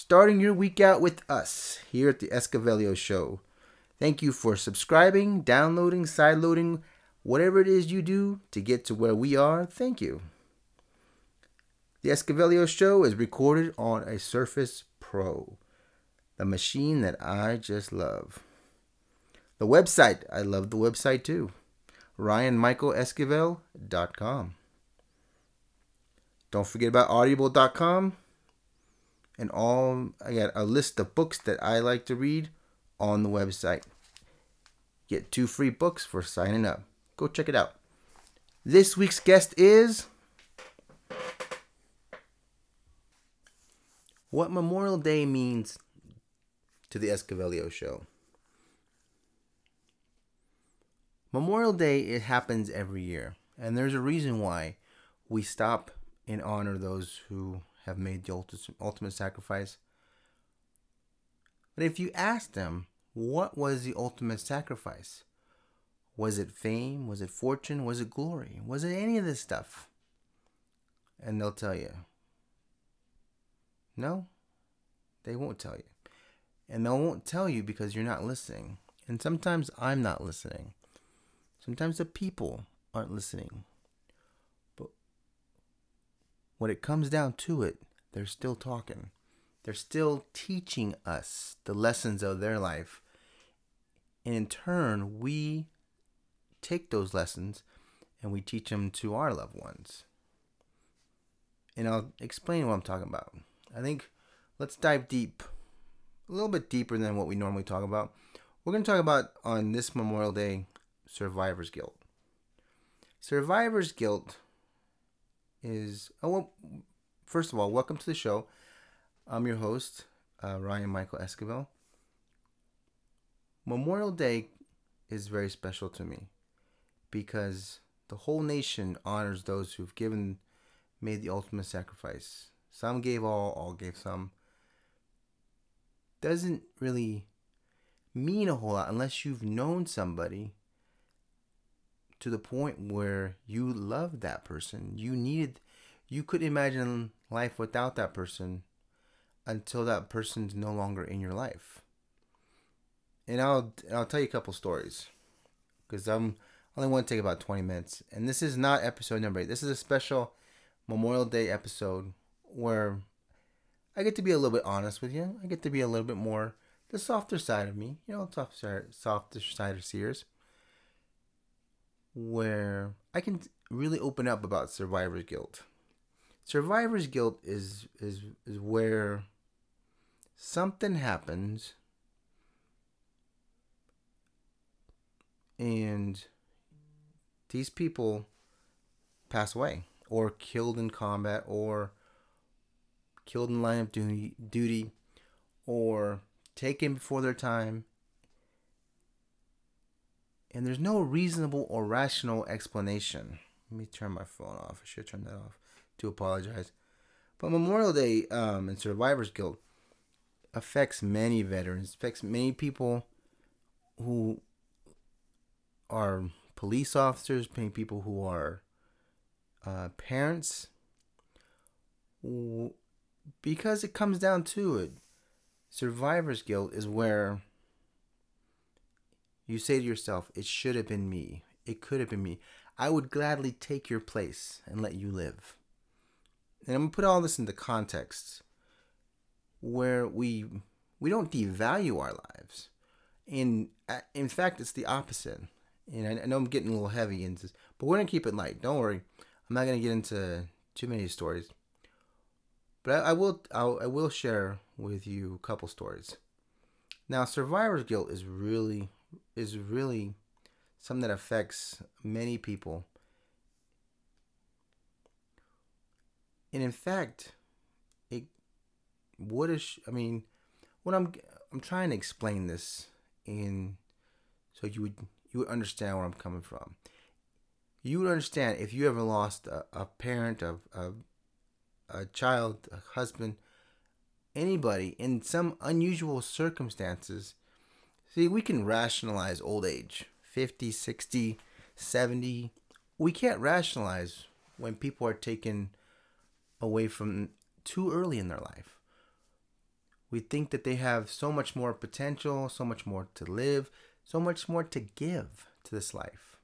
starting your week out with us here at the Escavelio Show. Thank you for subscribing, downloading, sideloading, whatever it is you do to get to where we are. Thank you. The Escavelio Show is recorded on a Surface Pro, the machine that I just love. The website, I love the website too. RyanMichaelEsquivel.com. Don't forget about audible.com and all I got a list of books that I like to read on the website. Get two free books for signing up. Go check it out. This week's guest is what Memorial Day means to the Escavelio show. Memorial Day it happens every year, and there's a reason why we stop and honor those who have made the ultimate sacrifice. But if you ask them, what was the ultimate sacrifice? Was it fame? Was it fortune? Was it glory? Was it any of this stuff? And they'll tell you. No, they won't tell you. And they won't tell you because you're not listening. And sometimes I'm not listening. Sometimes the people aren't listening. When it comes down to it, they're still talking. They're still teaching us the lessons of their life. And in turn, we take those lessons and we teach them to our loved ones. And I'll explain what I'm talking about. I think let's dive deep, a little bit deeper than what we normally talk about. We're going to talk about on this Memorial Day survivor's guilt. Survivor's guilt is oh well, first of all, welcome to the show. I'm your host, uh, Ryan Michael Esquivel. Memorial Day is very special to me because the whole nation honors those who've given, made the ultimate sacrifice. Some gave all, all gave some. Doesn't really mean a whole lot unless you've known somebody to the point where you loved that person. You needed, you could imagine life without that person until that person's no longer in your life. And I'll I'll tell you a couple stories because I'm only want to take about 20 minutes. And this is not episode number eight. This is a special Memorial Day episode where I get to be a little bit honest with you. I get to be a little bit more the softer side of me, you know, softer, softer side of Sears where I can really open up about survivor's guilt. Survivor's guilt is is is where something happens and these people pass away or killed in combat or killed in line of duty, duty or taken before their time and there's no reasonable or rational explanation. Let me turn my phone off. I should turn that off. To apologize. But Memorial Day um, and Survivor's Guilt affects many veterans, affects many people who are police officers, many people who are uh, parents. Because it comes down to it, survivor's guilt is where you say to yourself, it should have been me. It could have been me. I would gladly take your place and let you live. And I'm going to put all this into context where we we don't devalue our lives. In uh, in fact, it's the opposite. And I, know I'm getting a little heavy into this, but we're gonna keep it light. Don't worry. I'm not gonna get into too many stories. But I, I will I'll, I will share with you a couple stories. Now, survivor's guilt is really is really something that affects many people. And in fact, it what is I mean, what I'm I'm trying to explain this in so you would you would understand where I'm coming from. You would understand if you ever lost a, a parent, a, a a child, a husband, anybody in some unusual circumstances See, we can rationalize old age 50, 60, 70. We can't rationalize when people are taken away from too early in their life. We think that they have so much more potential, so much more to live, so much more to give to this life.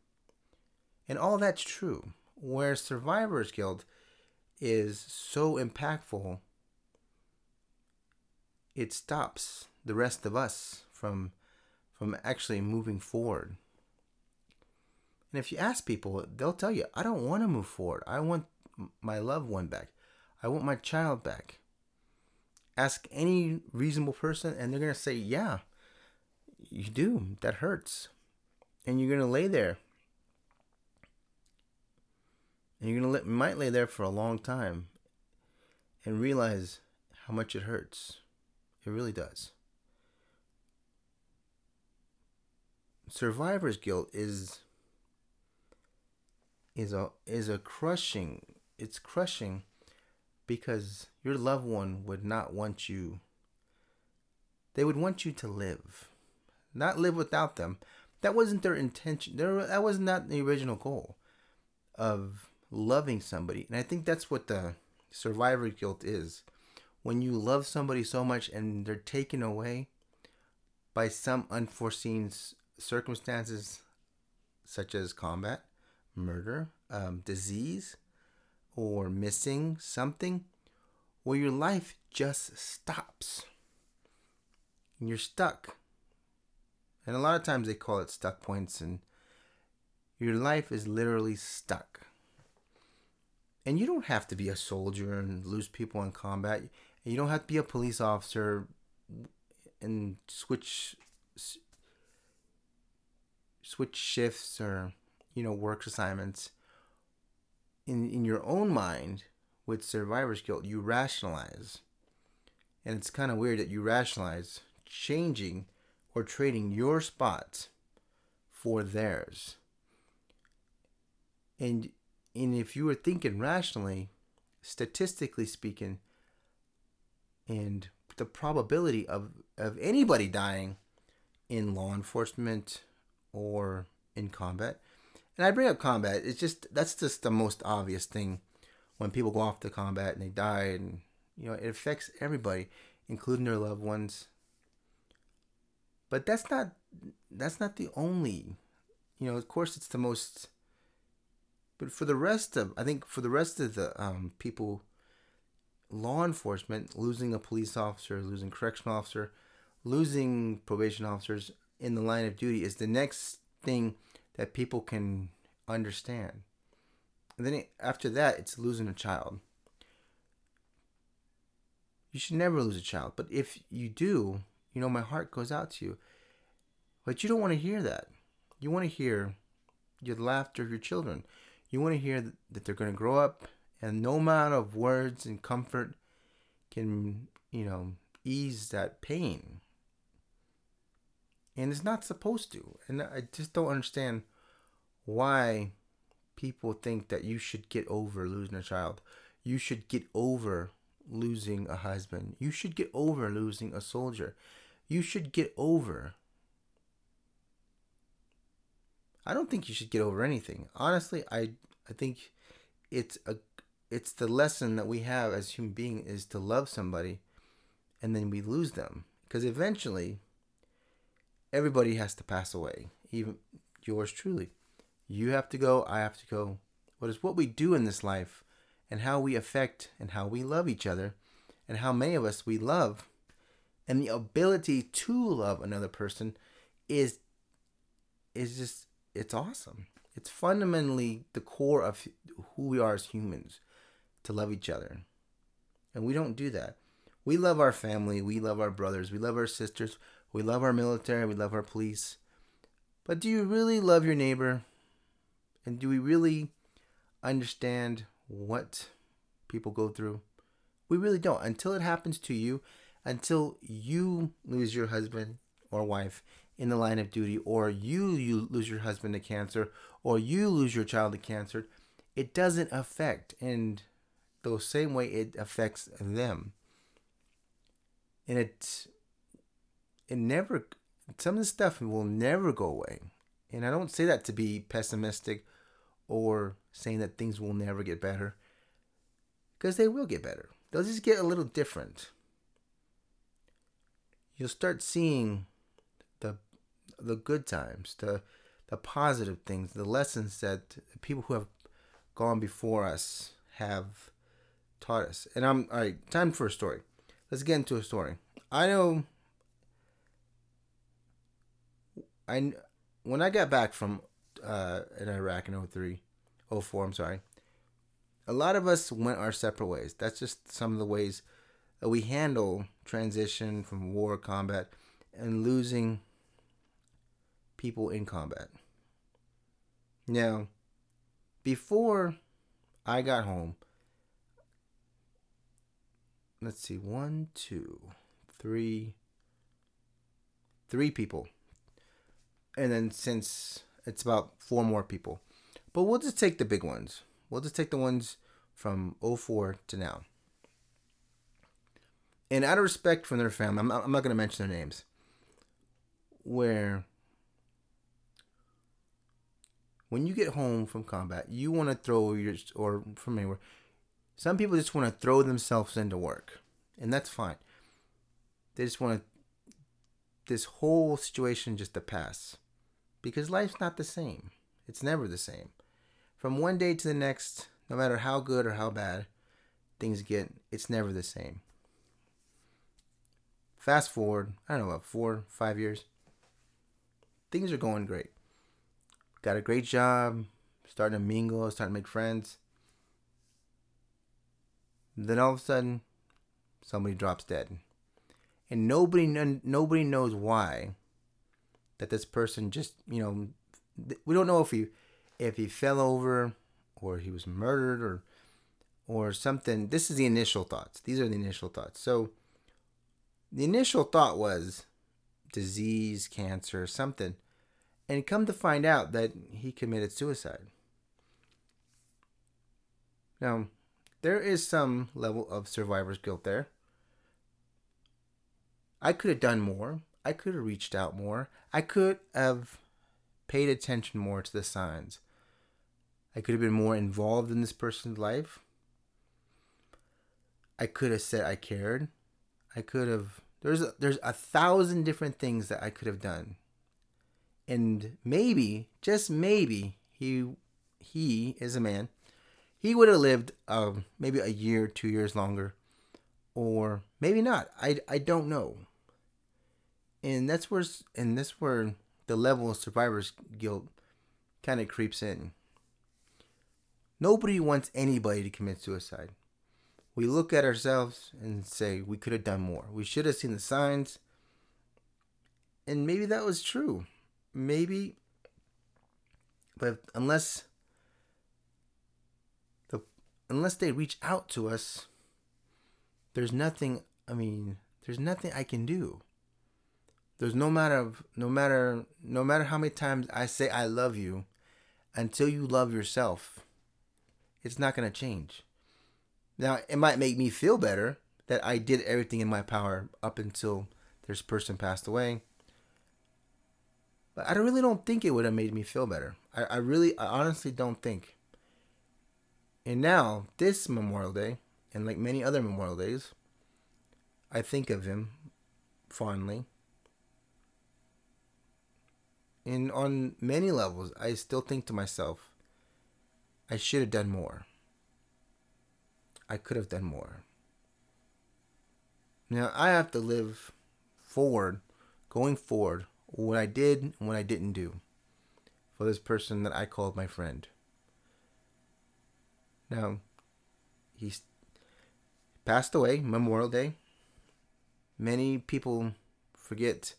And all that's true. Where survivor's guilt is so impactful, it stops the rest of us from from actually moving forward. And if you ask people, they'll tell you, I don't want to move forward. I want my loved one back. I want my child back. Ask any reasonable person, and they're going to say, Yeah, you do. That hurts. And you're going to lay there. And you're going to let, might lay there for a long time and realize how much it hurts. It really does. Survivor's guilt is is a is a crushing it's crushing because your loved one would not want you they would want you to live not live without them. That wasn't their intention there that was not the original goal of loving somebody and i think that's what the survivor guilt is. When you love somebody so much and they're taken away by some unforeseen circumstances such as combat murder, um, disease, or missing something, where your life just stops. And you're stuck. And a lot of times they call it stuck points, and your life is literally stuck. And you don't have to be a soldier and lose people in combat. You don't have to be a police officer and switch switch shifts or you know, work assignments, in, in your own mind with survivor's guilt, you rationalize. And it's kind of weird that you rationalize changing or trading your spot for theirs. And and if you were thinking rationally, statistically speaking, and the probability of, of anybody dying in law enforcement or in combat and I bring up combat. It's just that's just the most obvious thing when people go off to combat and they die, and you know it affects everybody, including their loved ones. But that's not that's not the only, you know. Of course, it's the most. But for the rest of, I think for the rest of the um, people, law enforcement losing a police officer, losing correctional officer, losing probation officers in the line of duty is the next thing that people can understand. And then after that, it's losing a child. You should never lose a child. But if you do, you know, my heart goes out to you. But you don't want to hear that. You want to hear the laughter of your children. You want to hear that they're going to grow up and no amount of words and comfort can, you know, ease that pain and it's not supposed to. And I just don't understand why people think that you should get over losing a child. You should get over losing a husband. You should get over losing a soldier. You should get over. I don't think you should get over anything. Honestly, I I think it's a it's the lesson that we have as human beings is to love somebody and then we lose them because eventually everybody has to pass away, even yours truly. You have to go, I have to go. But it's what we do in this life and how we affect and how we love each other and how many of us we love and the ability to love another person is is just it's awesome. It's fundamentally the core of who we are as humans to love each other. And we don't do that. We love our family, we love our brothers, we love our sisters, we love our military, we love our police. But do you really love your neighbor? And do we really understand what people go through? We really don't. Until it happens to you, until you lose your husband or wife in the line of duty, or you, you lose your husband to cancer, or you lose your child to cancer, it doesn't affect in the same way it affects them. And it it never some of the stuff will never go away. And I don't say that to be pessimistic or saying that things will never get better. because they will get better. They'll just get a little different. You'll start seeing the the good times, the the positive things, the lessons that people who have gone before us have taught us. And I'm all right. Time for a story. Let's get into a story. I know. I when I got back from uh, in Iraq in 03, 04, I'm sorry. A lot of us went our separate ways. That's just some of the ways that we handle transition from war, combat, and losing people in combat. Now, before I got home, let's see, one, two, three, three people. And then since it's about four more people. But we'll just take the big ones. We'll just take the ones from 04 to now. And out of respect for their family, I'm, I'm not going to mention their names. Where when you get home from combat, you want to throw your or from anywhere. Some people just want to throw themselves into work, and that's fine. They just want this whole situation just to pass, because life's not the same. It's never the same. From one day to the next, no matter how good or how bad things get, it's never the same. Fast forward, I don't know, about four, five years. Things are going great got a great job, starting to mingle, starting to make friends. Then all of a sudden, somebody drops dead, and nobody nobody knows why. That this person just you know, we don't know if he if he fell over or he was murdered or or something. This is the initial thoughts. These are the initial thoughts. So the initial thought was disease, cancer, something and come to find out that he committed suicide. Now, there is some level of survivor's guilt there. I could have done more. I could have reached out more. I could have paid attention more to the signs. I could have been more involved in this person's life. I could have said I cared. I could have there's a, there's a thousand different things that I could have done and maybe, just maybe, he he is a man. He would have lived um, maybe a year, two years longer, or maybe not. I, I don't know. And that's where and that's where the level of survivor's guilt kind of creeps in. Nobody wants anybody to commit suicide. We look at ourselves and say we could have done more. We should have seen the signs. And maybe that was true maybe but unless the unless they reach out to us there's nothing i mean there's nothing i can do there's no matter of no matter no matter how many times i say i love you until you love yourself it's not going to change now it might make me feel better that i did everything in my power up until this person passed away but I really don't think it would have made me feel better. I, I really, I honestly don't think. And now, this Memorial Day, and like many other Memorial Days, I think of him fondly. And on many levels, I still think to myself, I should have done more. I could have done more. Now, I have to live forward, going forward what I did and what I didn't do for this person that I called my friend. Now, he's passed away Memorial Day. Many people forget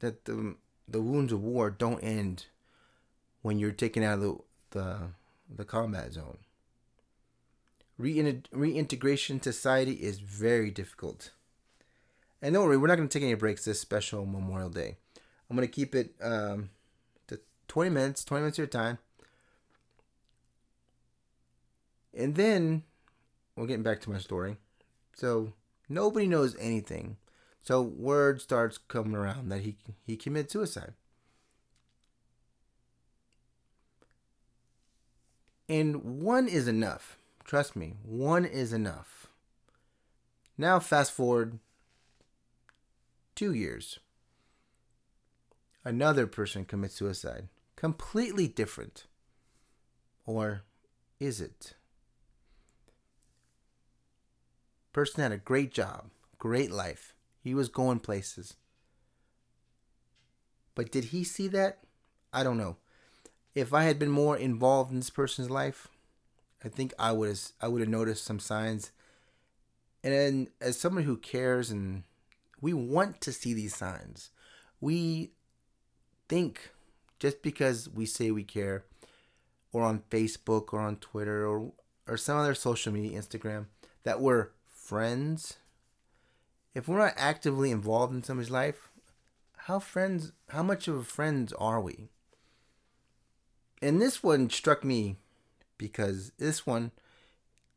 that the the wounds of war don't end when you're taken out of the the, the combat zone. reintegration to society is very difficult. And don't worry, we're not going to take any breaks this special Memorial Day. I'm going to keep it um, to 20 minutes, 20 minutes of your time. And then we're getting back to my story. So nobody knows anything. So word starts coming around that he he committed suicide. And one is enough Trust me, one is enough. Now, fast forward two years. Another person commits suicide. Completely different. Or is it? Person had a great job, great life. He was going places. But did he see that? I don't know. If I had been more involved in this person's life, I think I would have I would have noticed some signs. And then, as someone who cares and we want to see these signs, we think just because we say we care, or on Facebook or on Twitter or or some other social media, Instagram, that we're friends. If we're not actively involved in somebody's life, how friends? How much of a friends are we? And this one struck me because this one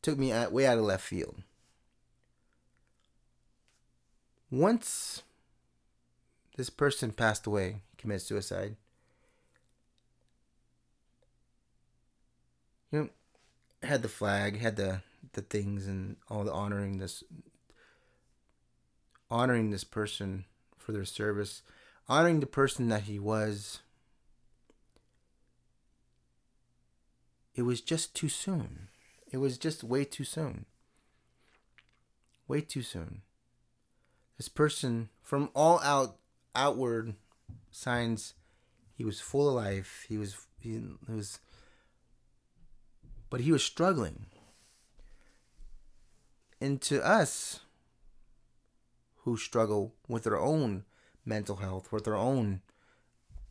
took me way out of left field. Once this person passed away, committed suicide, you know, had the flag, had the the things, and all the honoring this, honoring this person for their service, honoring the person that he was it was just too soon. It was just way too soon. Way too soon. This person, from all out outward signs, he was full of life. He was he, he was, but he was struggling. And to us, who struggle with their own mental health, with their own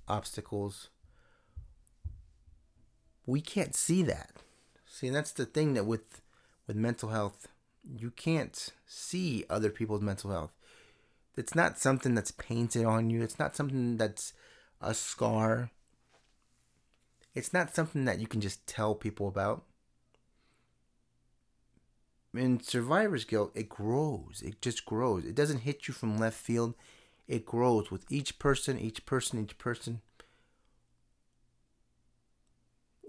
obstacles, we can't see that. See, that's the thing that with with mental health, you can't see other people's mental health. It's not something that's painted on you. It's not something that's a scar. It's not something that you can just tell people about. In survivor's guilt, it grows. It just grows. It doesn't hit you from left field. It grows with each person, each person, each person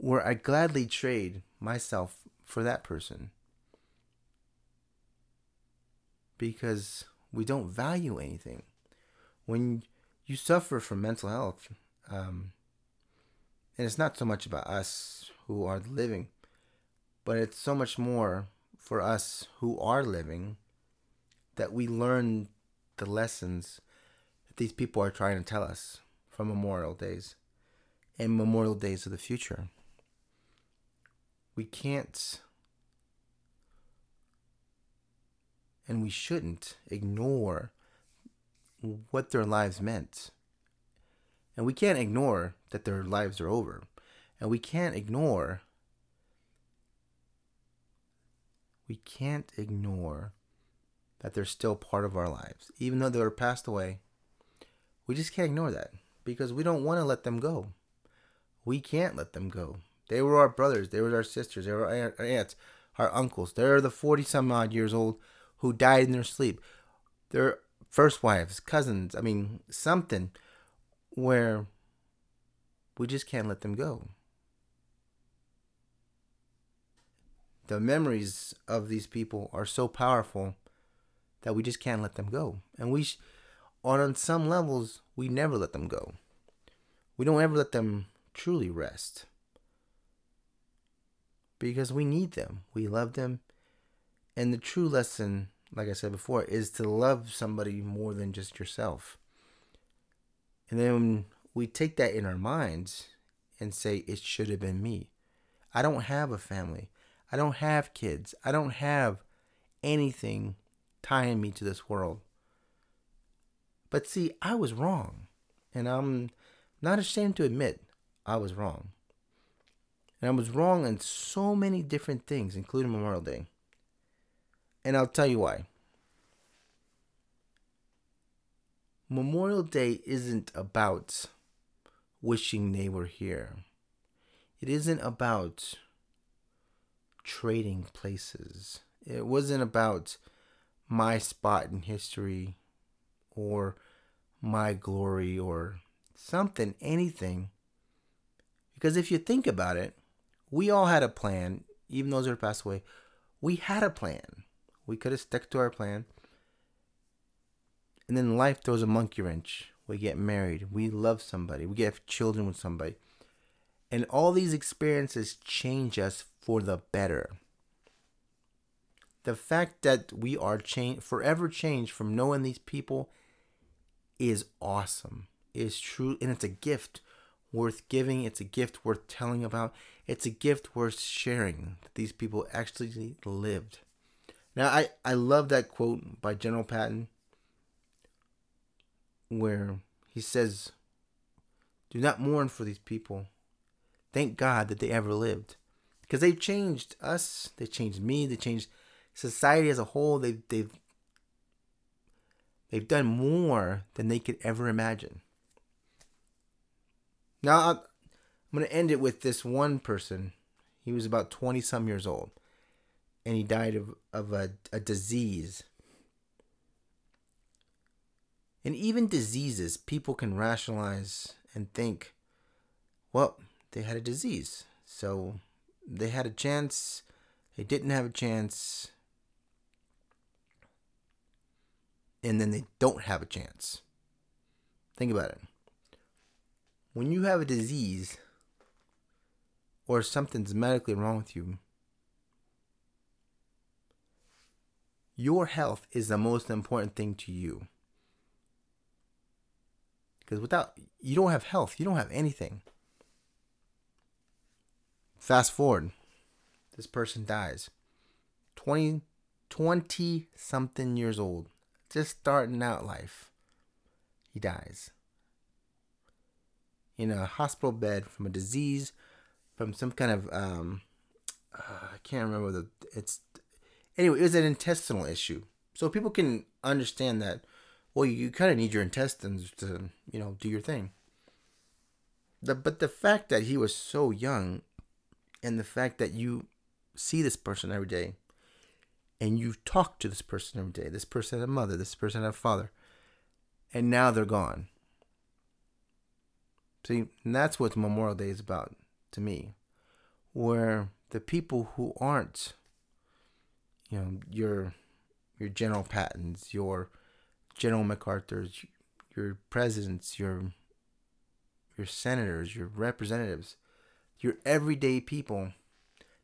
where I gladly trade myself for that person. Because we don't value anything. When you suffer from mental health, um, and it's not so much about us who are living, but it's so much more for us who are living that we learn the lessons that these people are trying to tell us from Memorial Days and Memorial Days of the future we can't and we shouldn't ignore what their lives meant. And we can't ignore that their lives are over. And we can't ignore we can't ignore that they're still part of our lives. Even though they're passed away, we just can't ignore that because we don't want to let them go. We can't let them go they were our brothers. They were our sisters. They were our aunts, our uncles. They're the 40 some odd years old who died in their sleep. Their first wives, cousins. I mean, something where we just can't let them go. The memories of these people are so powerful that we just can't let them go. And we, sh- on some levels, we never let them go. We don't ever let them truly rest because we need them. We love them. And the true lesson, like I said before, is to love somebody more than just yourself. And then we take that in our minds and say, it should have been me. I don't have a family. I don't have kids. I don't have anything tying me to this world. But see, I was wrong. And I'm not ashamed to admit I was wrong. And I was wrong on so many different things, including Memorial Day. And I'll tell you why. Memorial Day isn't about wishing they were here. It isn't about trading places. It wasn't about my spot in history or my glory or something, anything. Because if you think about it, we all had a plan even those who passed away, we had a plan. We could have stuck to our plan. And then life throws a monkey wrench. We get married. We love somebody. We get children with somebody. And all these experiences change us for the better. The fact that we are change, forever changed from knowing these people is awesome. Is true and it's a gift worth giving. It's a gift worth telling about. It's a gift worth sharing that these people actually lived. Now I, I love that quote by General Patton where he says, Do not mourn for these people. Thank God that they ever lived. Because they've changed us, they changed me, they changed society as a whole. They've they've they've done more than they could ever imagine. Now I'm going to end it with this one person. He was about 20 some years old and he died of, of a, a disease and even diseases, people can rationalize and think, well, they had a disease. So they had a chance, they didn't have a chance, and then they don't have a chance. Think about it. When you have a disease or something's medically wrong with you, your health is the most important thing to you. Because without, you don't have health, you don't have anything. Fast forward, this person dies. 20, 20 something years old, just starting out life. He dies. In a hospital bed from a disease, from some kind of, um, uh, I can't remember the, it's, anyway, it was an intestinal issue. So people can understand that well, you kind of need your intestines to, you know, do your thing. The, but the fact that he was so young and the fact that you see this person every day and you talk to this person every day, this person had a mother, this person had a father, and now they're gone. See, that's what Memorial Day is about to me, where the people who aren't, you know, your your General Pattons, your General MacArthur's, your presidents, your your senators, your representatives, your everyday people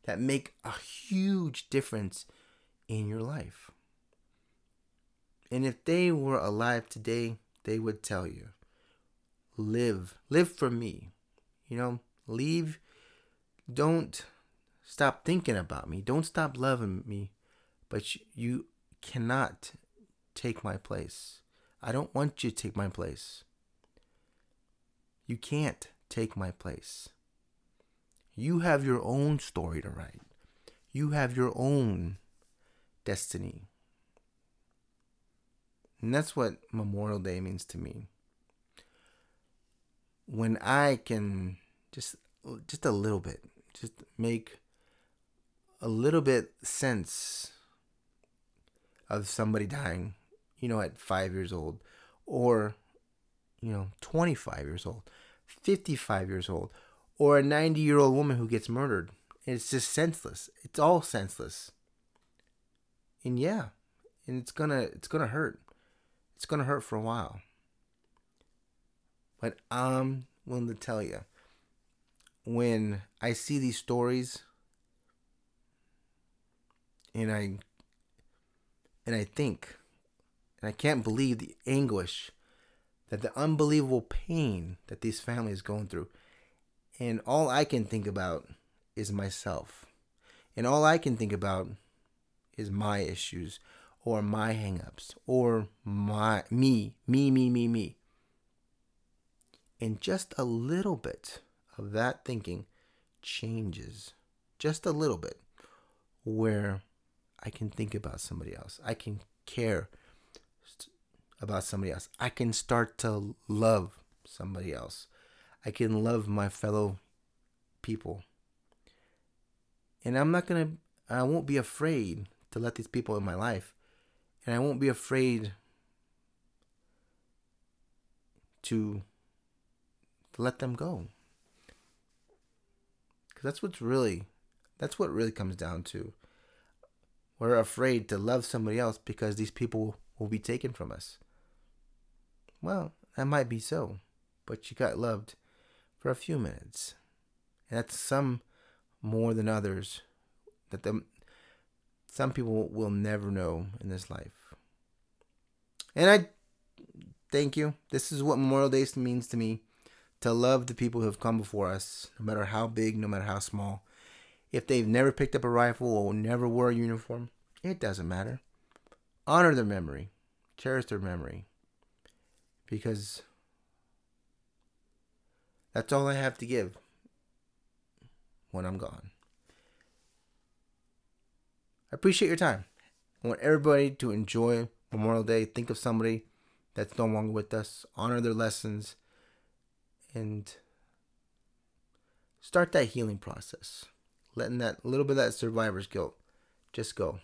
that make a huge difference in your life. And if they were alive today, they would tell you, live, live for me. You know, leave, don't stop thinking about me. Don't stop loving me. But you cannot take my place. I don't want you to take my place. You can't take my place. You have your own story to write. You have your own destiny. And that's what Memorial Day means to me. When I can just just a little bit, just make a little bit sense of somebody dying you know, at five years old, or, you know, 25 years old, 55 years old, or a 90 year old woman who gets murdered. It's just senseless. It's all senseless. And yeah, and it's gonna it's gonna hurt. It's gonna hurt for a while. But I'm willing to tell you, when I see these stories, and I and I think and I can't believe the anguish, that the unbelievable pain that these families going through. And all I can think about is myself. And all I can think about is my issues or my hangups or my me, me, me, me, me. And just a little bit of that thinking changes just a little bit where I can think about somebody else. I can care about somebody else. I can start to love somebody else. I can love my fellow people. And I'm not going to, I won't be afraid to let these people in my life. And I won't be afraid to, to let them go. Because that's what's really That's what really comes down to. We're afraid to love somebody else because these people will be taken from us. Well, that might be so, but you got loved for a few minutes. And that's some more than others that the, some people will never know in this life. And I thank you. This is what Memorial Day means to me to love the people who have come before us, no matter how big, no matter how small. If they've never picked up a rifle or never wore a uniform, it doesn't matter. Honor their memory, cherish their memory, because that's all I have to give when I'm gone. I appreciate your time. I want everybody to enjoy Memorial Day. Think of somebody that's no longer with us, honor their lessons, and start that healing process. Letting that little bit of that survivor's guilt just go.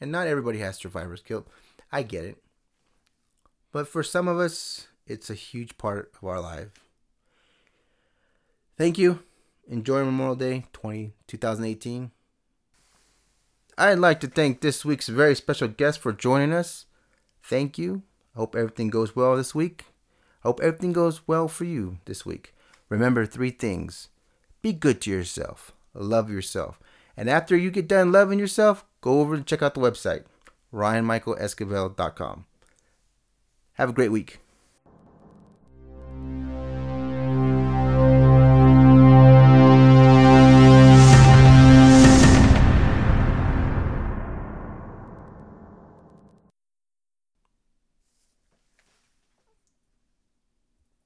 And not everybody has survivor's guilt. I get it. But for some of us, it's a huge part of our life. Thank you. Enjoy Memorial Day 20, 2018. I'd like to thank this week's very special guest for joining us. Thank you. I hope everything goes well this week. I hope everything goes well for you this week. Remember three things be good to yourself, love yourself. And after you get done loving yourself, go over and check out the website, ryanmichaelesquivel.com. Have a great week.